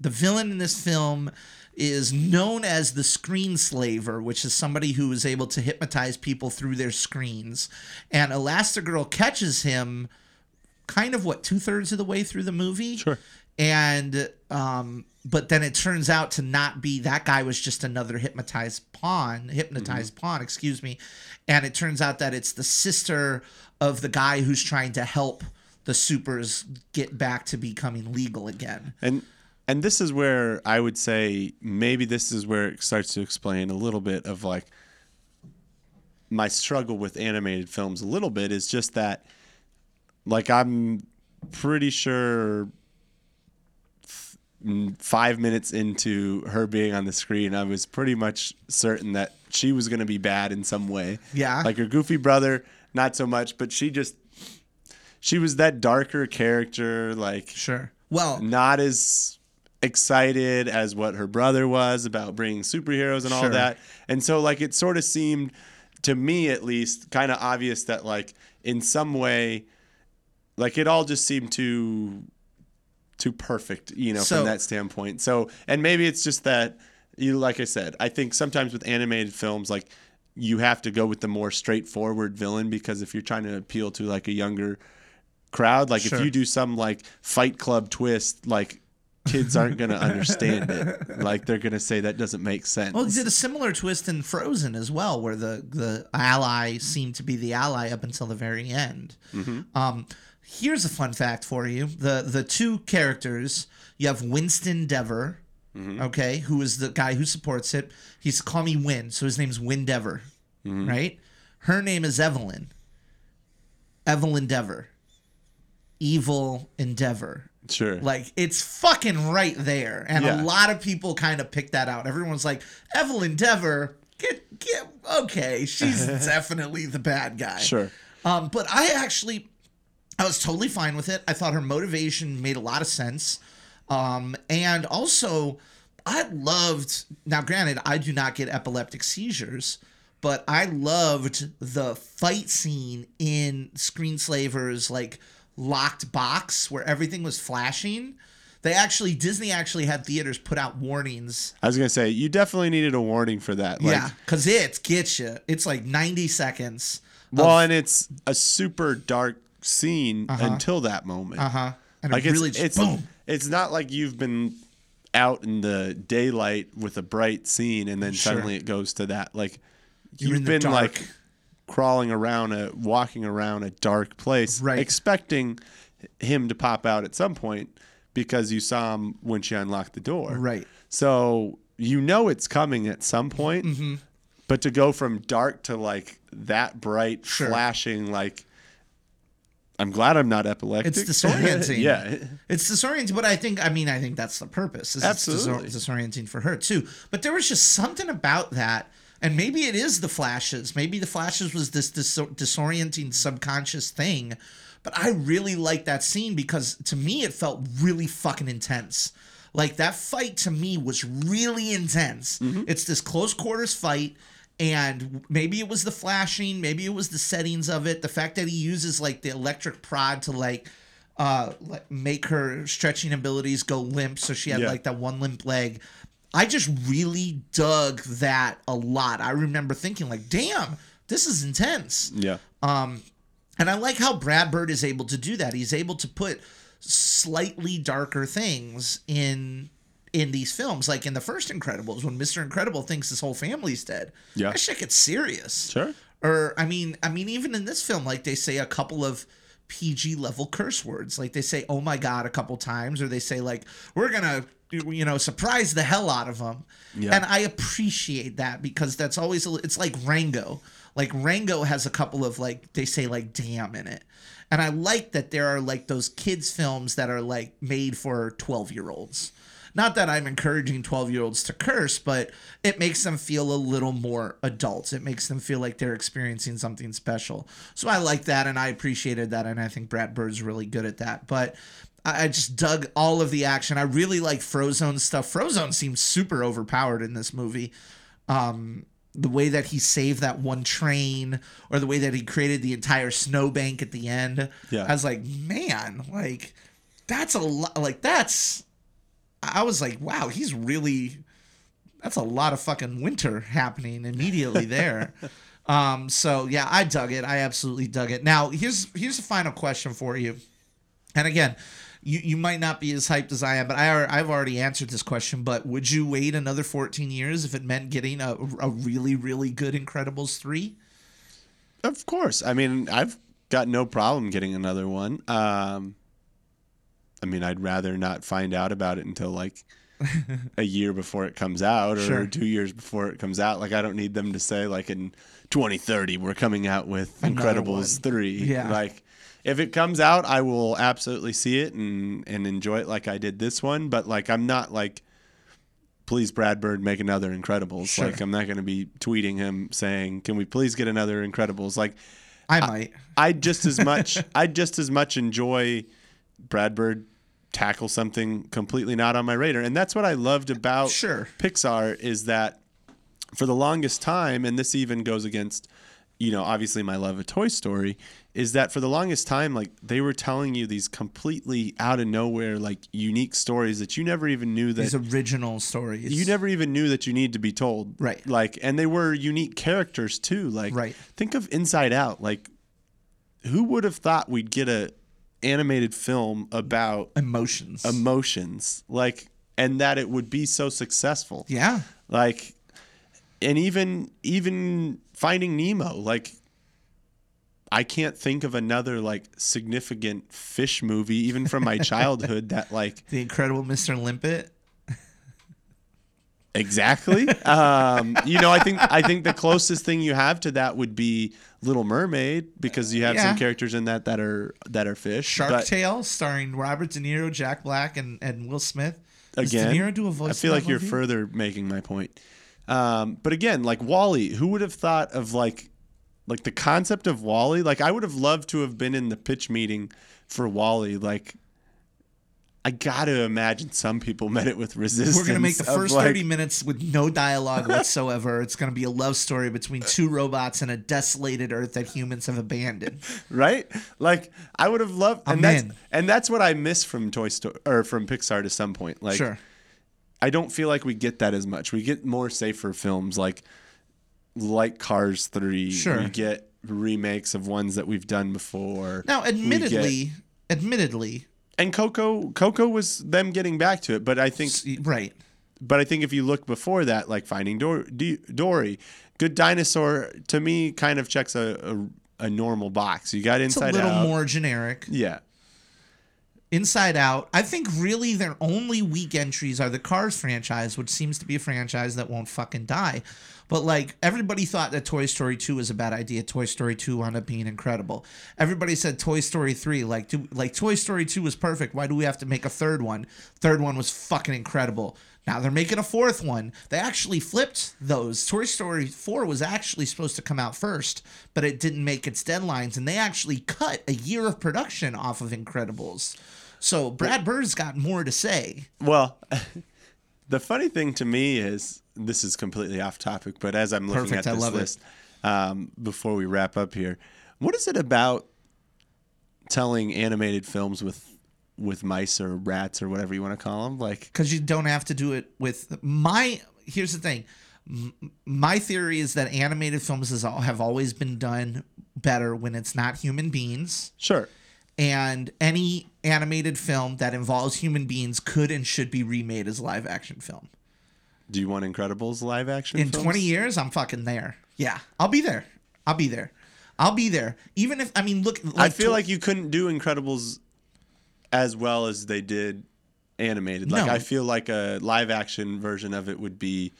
the villain in this film is known as the screen slaver, which is somebody who is able to hypnotize people through their screens. And Elastigirl catches him kind of what two thirds of the way through the movie. Sure. And um, but then it turns out to not be that guy was just another hypnotized pawn, hypnotized pawn, excuse me. And it turns out that it's the sister of the guy who's trying to help the supers get back to becoming legal again. And and this is where I would say maybe this is where it starts to explain a little bit of like my struggle with animated films a little bit is just that like I'm pretty sure f- mm, 5 minutes into her being on the screen I was pretty much certain that she was going to be bad in some way. Yeah. Like her goofy brother not so much, but she just she was that darker character like Sure. Well, not as excited as what her brother was about bringing superheroes and all Sure. that. And so like it sort of seemed to me at least kind of obvious that like in some way like it all just seemed too too perfect, you know, So- from that standpoint. So and maybe it's just that you like I said, I think sometimes with animated films like you have to go with the more straightforward villain because if you're trying to appeal to like a younger crowd. Like Sure. if you do some like Fight Club twist, like kids aren't gonna understand it. Like they're gonna say that doesn't make sense. well, did a similar twist in Frozen as well, where the the ally seemed to be the ally up until the very end. Um, here's a fun fact for you: the the two characters you have Winston Deavor, okay, who is the guy who supports it. He's call me Win, so his name's Win Deavor, right? Her name is Evelyn. Evelyn Deavor. Evil Endeavor. sure. Like it's fucking right there, and Yeah. a lot of people kind of pick that out. Everyone's like, Evelyn Deavor, get get okay, she's definitely the bad guy. sure. Um, but I actually, I was totally fine with it. I thought her motivation made a lot of sense, um, and also I loved. Now, granted, I do not get epileptic seizures. But I loved the fight scene in Screenslaver's like locked box where everything was flashing. They actually Disney actually had theaters put out warnings. I was gonna say you definitely needed a warning for that. Like, yeah, because it gets you. It's like ninety seconds. Well, and it's a super dark scene until that moment. Uh huh. And Like it it's really it's boom. it's not like you've been out in the daylight with a bright scene and then Sure. suddenly it goes to that like You're you've been dark. like crawling around a walking around a dark place Right. expecting him to pop out at some point because you saw him when she unlocked the door Right. so you know it's coming at some point Mm-hmm. but to go from dark to like that bright Sure. flashing like i'm glad i'm not epileptic It's disorienting. yeah It's disorienting, but I think I mean I think that's the purpose. is It's Absolutely. disor- disorienting for her too. But there was just something about that, and maybe it is the flashes. Maybe the flashes was this dis- disorienting subconscious thing. But I really liked that scene because to me it felt really fucking intense. Like that fight to me was really intense. Mm-hmm. It's this close quarters fight. And maybe it was the flashing, maybe it was the settings of it, the fact that he uses like the electric prod to like uh like make her stretching abilities go limp so she had Yeah. like that one limp leg. I just really dug that a lot. I remember thinking like damn this is intense. Yeah. Um and i like how brad bird is able to do that. He's able to put slightly darker things in in these films like in the first incredibles when mr incredible thinks his whole family's dead Yeah. that shit gets serious sure or I mean, I mean, even in this film, like they say a couple of PG level curse words, like they say "oh my god" a couple times, or they say like "we're gonna." You know, surprise the hell out of them, Yeah. and I appreciate that because that's always a, it's like Rango. Like Rango has a couple of like they say like damn in it. And I like that there are like those kids films that are like made for 12 year olds. Not that I'm encouraging 12 year olds to curse, but it makes them feel a little more adults. It makes them feel like they're experiencing something special. So I like that and I appreciated that. And I think Brad Bird's really good at that. But I I just dug all of the action. I really like Frozone stuff. Frozone seems super overpowered in this movie. Um, the way that he saved that one train, or the way that he created the entire snowbank at the end. Yeah. I was like, man, like that's a lot. Like that's. I was like, wow, he's really. That's a lot of fucking winter happening immediately there. um. So yeah, I dug it. I absolutely dug it. Now here's here's a final question for you. And again, you, you might not be as hyped as I am, but I are, I've already answered this question. But would you wait another 14 years if it meant getting a, a really, really good Incredibles 3? Of course. I mean, I've got no problem getting another one. Um, I mean, I'd rather not find out about it until like a year before it comes out or Sure. two years before it comes out. Like, I don't need them to say, like, in 2030, we're coming out with Another Incredibles one. 3. Yeah. Like, if it comes out, I will absolutely see it and, and enjoy it like I did this one. But, like, I'm not like, please, Brad Bird, make another Incredibles. Sure. Like, I'm not going to be tweeting him saying, can we please get another Incredibles? Like, I might. I just as much I just as much enjoy Brad Bird tackle something completely not on my radar. And that's what I loved about Sure. Pixar is that for the longest time, and this even goes against, you know, obviously my love of Toy Story, is that for the longest time, like they were telling you these completely out of nowhere, like unique stories that you never even knew that These original stories. you never even knew that you need to be told. Right. Like, and they were unique characters too. Like, Right. think of Inside Out. Like, who would have thought we'd get a animated film about emotions. emotions? Like, and that it would be so successful. yeah. Like, and even even Finding Nemo. Like, I can't think of another like significant fish movie, even from my childhood, that like The Incredible Mr. Limpet. Exactly. Um, you know, I think I think the closest thing you have to that would be Little Mermaid because you have Yeah. some characters in that that are that are fish. Shark but Tale, starring Robert De Niro, Jack Black, and, and Will Smith. Does again, De Niro do a voice? I feel like you're movie? further making my point. Um, but again, like WALL-E, who would have thought of like like the concept of WALL-E? Like I would have loved to have been in the pitch meeting for WALL-E. Like I gotta imagine some people met it with resistance. We're gonna make the first like, thirty minutes with no dialogue whatsoever. it's gonna be a love story between two robots and a desolated Earth that humans have abandoned. right? Like I would have loved, and that's and that's what I miss from Toy Story or from Pixar to some point. Like sure. I don't feel like we get that as much. We get more safer films like like Cars Three. Sure. We get remakes of ones that we've done before. Now, We get- admittedly, admittedly, and Coco, Coco was them getting back to it, but I think, right. but I think if you look before that, like Finding Dor- D- Dory, Good Dinosaur, to me, kind of checks a a, a normal box. You got Inside Out. It's a little Out, more generic. yeah. Inside Out, I think really their only weak entries are the Cars franchise, which seems to be a franchise that won't fucking die. But like everybody thought that Toy Story 2 was a bad idea. Toy Story 2 wound up being incredible. Everybody said Toy Story 3, like do, like Toy Story 2 was perfect. Why do we have to make a third one? Third one was fucking incredible. Now they're making a fourth one. They actually flipped those. Toy Story 4 was actually supposed to come out first, but it didn't make its deadlines, and they actually cut a year of production off of Incredibles. So Brad Bird's got more to say. Well, the funny thing to me is this is completely off topic, but as I'm looking Perfect, at this list, um, before we wrap up here, what is it about telling animated films with with mice or rats or whatever you want to call them? Like, because you don't have to do it with my here's the thing. My theory is that animated films al- have always been done better when it's not human beings. Sure, and any animated film that involves human beings could and should be remade as live action film do you want Incredibles live action? in films? 20 years i'm fucking there yeah i'll be there i'll be there i'll be there even if i mean look I feel to- like you couldn't do Incredibles as well as they did animated. Like No. I feel like a live action version of it would be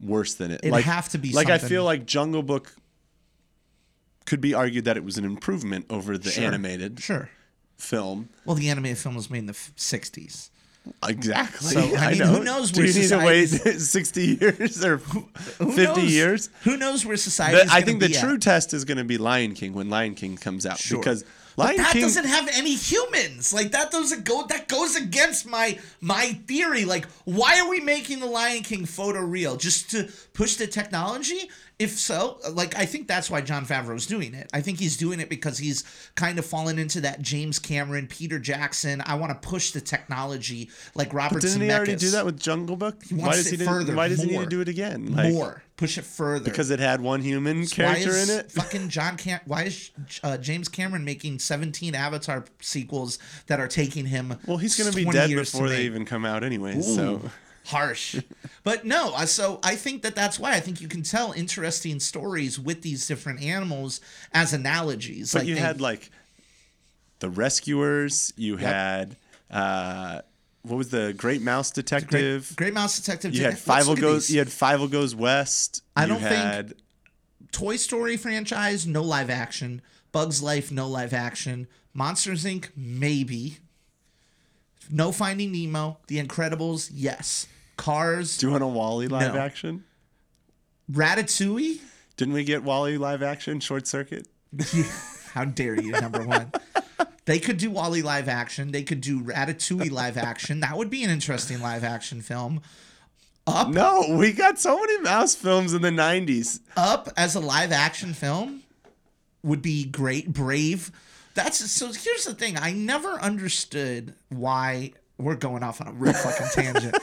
worse than it. It'd like, have to be like I feel like Jungle Book could be argued that it was an improvement over the Sure. animated Sure. film. Well, the animated film was made in the f- 60s. Exactly. So, I mean, know. who knows Do where you need to wait 60 years or 50 knows- years? Who knows where The- society is I think the at. true test is going to be Lion King when Lion King comes out Sure. because But Lion that King doesn't have any humans. Like that doesn't go. That goes against my my theory. Like, why are we making the Lion King photo real just to push the technology? If so, like I think that's why Jon Favreau's doing it. I think he's doing it because he's kind of fallen into that James Cameron, Peter Jackson. I want to push the technology like Robert didn't he already do that with Jungle Book? why wants does he didn't- further, Why does he need to do it again? Like, more, push it further because it had one human why character is in it. Fucking John Cam- Why is uh, James Cameron making 17 Avatar sequels that are taking him? Well, he's going to be 20 dead before they make? even come out anyway. Ooh, So harsh. but no, so I think that that's why I think you can tell interesting stories with these different animals as analogies. But like you they- had like the rescuers. You Yep. had uh, what was the Great Mouse Detective? Great Mouse Detective. you had Five let's look at goes. You had Fievel goes West. I you don't think- had, Toy Story franchise, no live action. Bugs Life, no live action. Monsters Inc., maybe. No Finding Nemo. The Incredibles, yes. Cars, Do you want a WALL-E live No. action? Ratatouille. Didn't we get WALL-E live action? Short Circuit. How dare you, number one. They could do WALL-E live action. They could do Ratatouille live action. That would be an interesting live action film. Up. No, we got so many mouse films in the '90s. Up as a live action film would be great. Brave. That's so. Here's the thing. I never understood why we're going off on a real fucking tangent.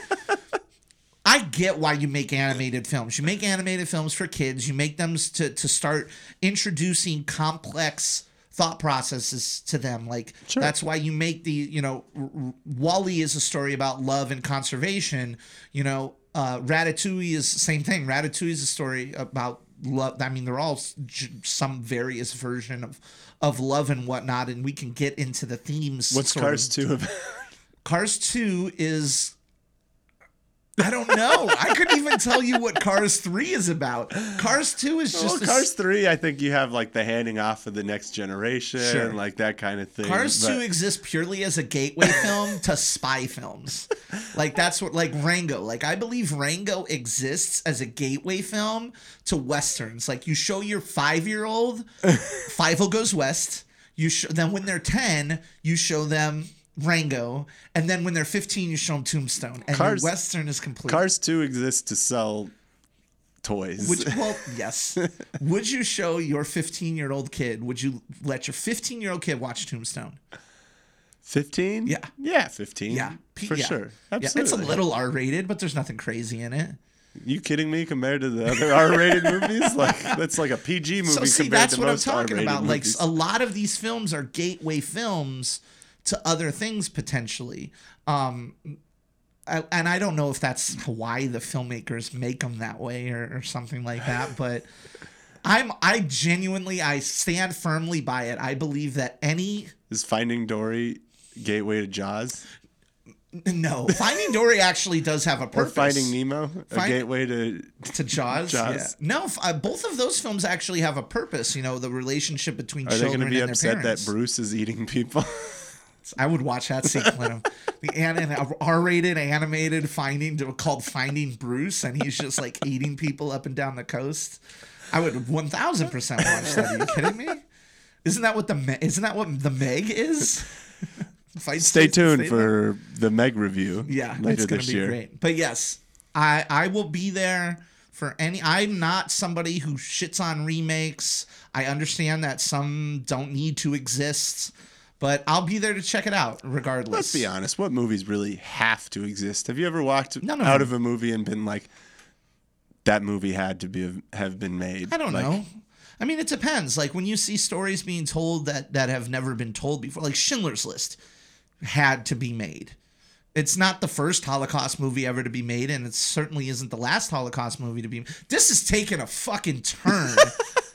I get why you make animated films. You make animated films for kids. You make them to to start introducing complex thought processes to them. Like Sure. that's why you make the you know WALL-E is a story about love and conservation. You know, uh, Ratatouille is the same thing. Ratatouille is a story about love. I mean, they're all some various version of of love and whatnot, and we can get into the themes. What's Cars of. Two about? Cars 2 is I don't know. I couldn't even tell you what Cars 3 is about. Cars 2 is Well, just a, Cars Three, I think you have like the handing off of the next generation, Sure. like that kind of thing. Cars but- 2 exists purely as a gateway film to spy films. Like that's what like Rango. Like I believe Rango exists as a gateway film to westerns. Like you show your 5-year-old Fievel Goes West, you sh- then when they're 10, you show them Rango, and then when they're 15, you show them Tombstone, and Cars- western is complete. Cars Two exists to sell toys. Would well, yes. would you show your 15 year old kid? Would you let your 15 year old kid watch Tombstone? Fifteen? Yeah. yeah, fifteen. Yeah, P- for yeah. sure. Yeah, Absolutely. it's a little R rated, but there's nothing crazy in it. You kidding me? Compared to the other R-rated movies, like that's like a PG movie So see, compared that's to what I'm talking about. Like a lot of these films are gateway films to other things potentially. Um, I, and I don't know if that's why the filmmakers make them that way or, or something like that, but I'm I genuinely I stand firmly by it. I believe that any Is Finding Dory gateway to Jaws no Finding Dory actually does have a or purpose. Finding Nemo a Find- gateway to? to Jaws. Jaws. Yeah. No, f- uh, both of those films actually have a purpose. You know, the relationship between Are they children going to be and upset that. Bruce is eating people? I would watch that sequence. the an, an R-rated animated Finding called Finding Bruce, and he's just like eating people up and down the coast. I would one thousand percent watch that. Are you kidding me? Isn't that what the isn't that what the Meg is? Fight Stay tuned for the Meg review. yeah, later it's gonna this be year. great. But yes, I I will be there for any. I'm not somebody who shits on remakes. I understand that some don't need to exist, but I'll be there to check it out regardless. Let's be honest. What movies really have to exist? Have you ever walked None of out them. of a movie and been like, "That movie had to be have been made"? I don't Like, know. I mean, it depends. Like when you see stories being told that that have never been told before, like Schindler's List had to be made. It's not the first Holocaust movie ever to be made, and it certainly isn't the last Holocaust movie to be. This is taking a fucking turn.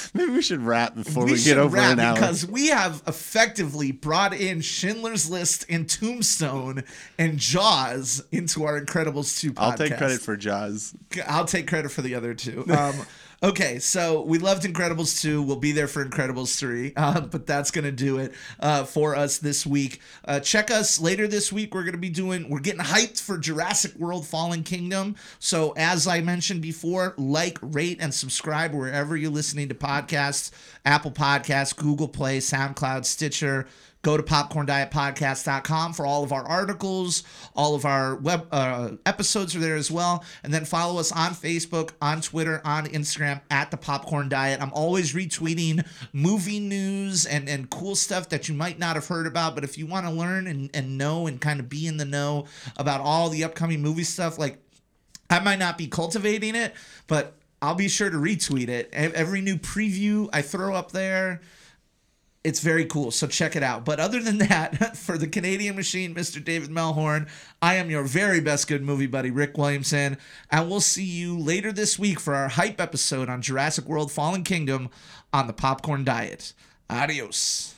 Maybe we should wrap before we, should get over an hour. because we have effectively brought in Schindler's List and Tombstone and Jaws into our Incredibles 2 podcast. I'll take credit for Jaws. I'll take credit for the other two. Um, Okay, so we loved Incredibles 2. We'll be there for Incredibles 3, uh, but that's going to do it uh, for us this week. Uh, check us later this week. We're going to be doing, we're getting hyped for Jurassic World Fallen Kingdom. So, as I mentioned before, like, rate, and subscribe wherever you're listening to podcasts Apple Podcasts, Google Play, SoundCloud, Stitcher. Go to popcorndietpodcast.com for all of our articles. All of our web uh, episodes are there as well. And then follow us on Facebook, on Twitter, on Instagram at the Popcorn Diet. I'm always retweeting movie news and, and cool stuff that you might not have heard about. But if you want to learn and, and know and kind of be in the know about all the upcoming movie stuff, like I might not be cultivating it, but I'll be sure to retweet it. Every new preview I throw up there it's very cool. So check it out. But other than that, for the Canadian machine, Mr. David Melhorn, I am your very best good movie buddy, Rick Williamson. And we'll see you later this week for our hype episode on Jurassic World Fallen Kingdom on the Popcorn Diet. Adios.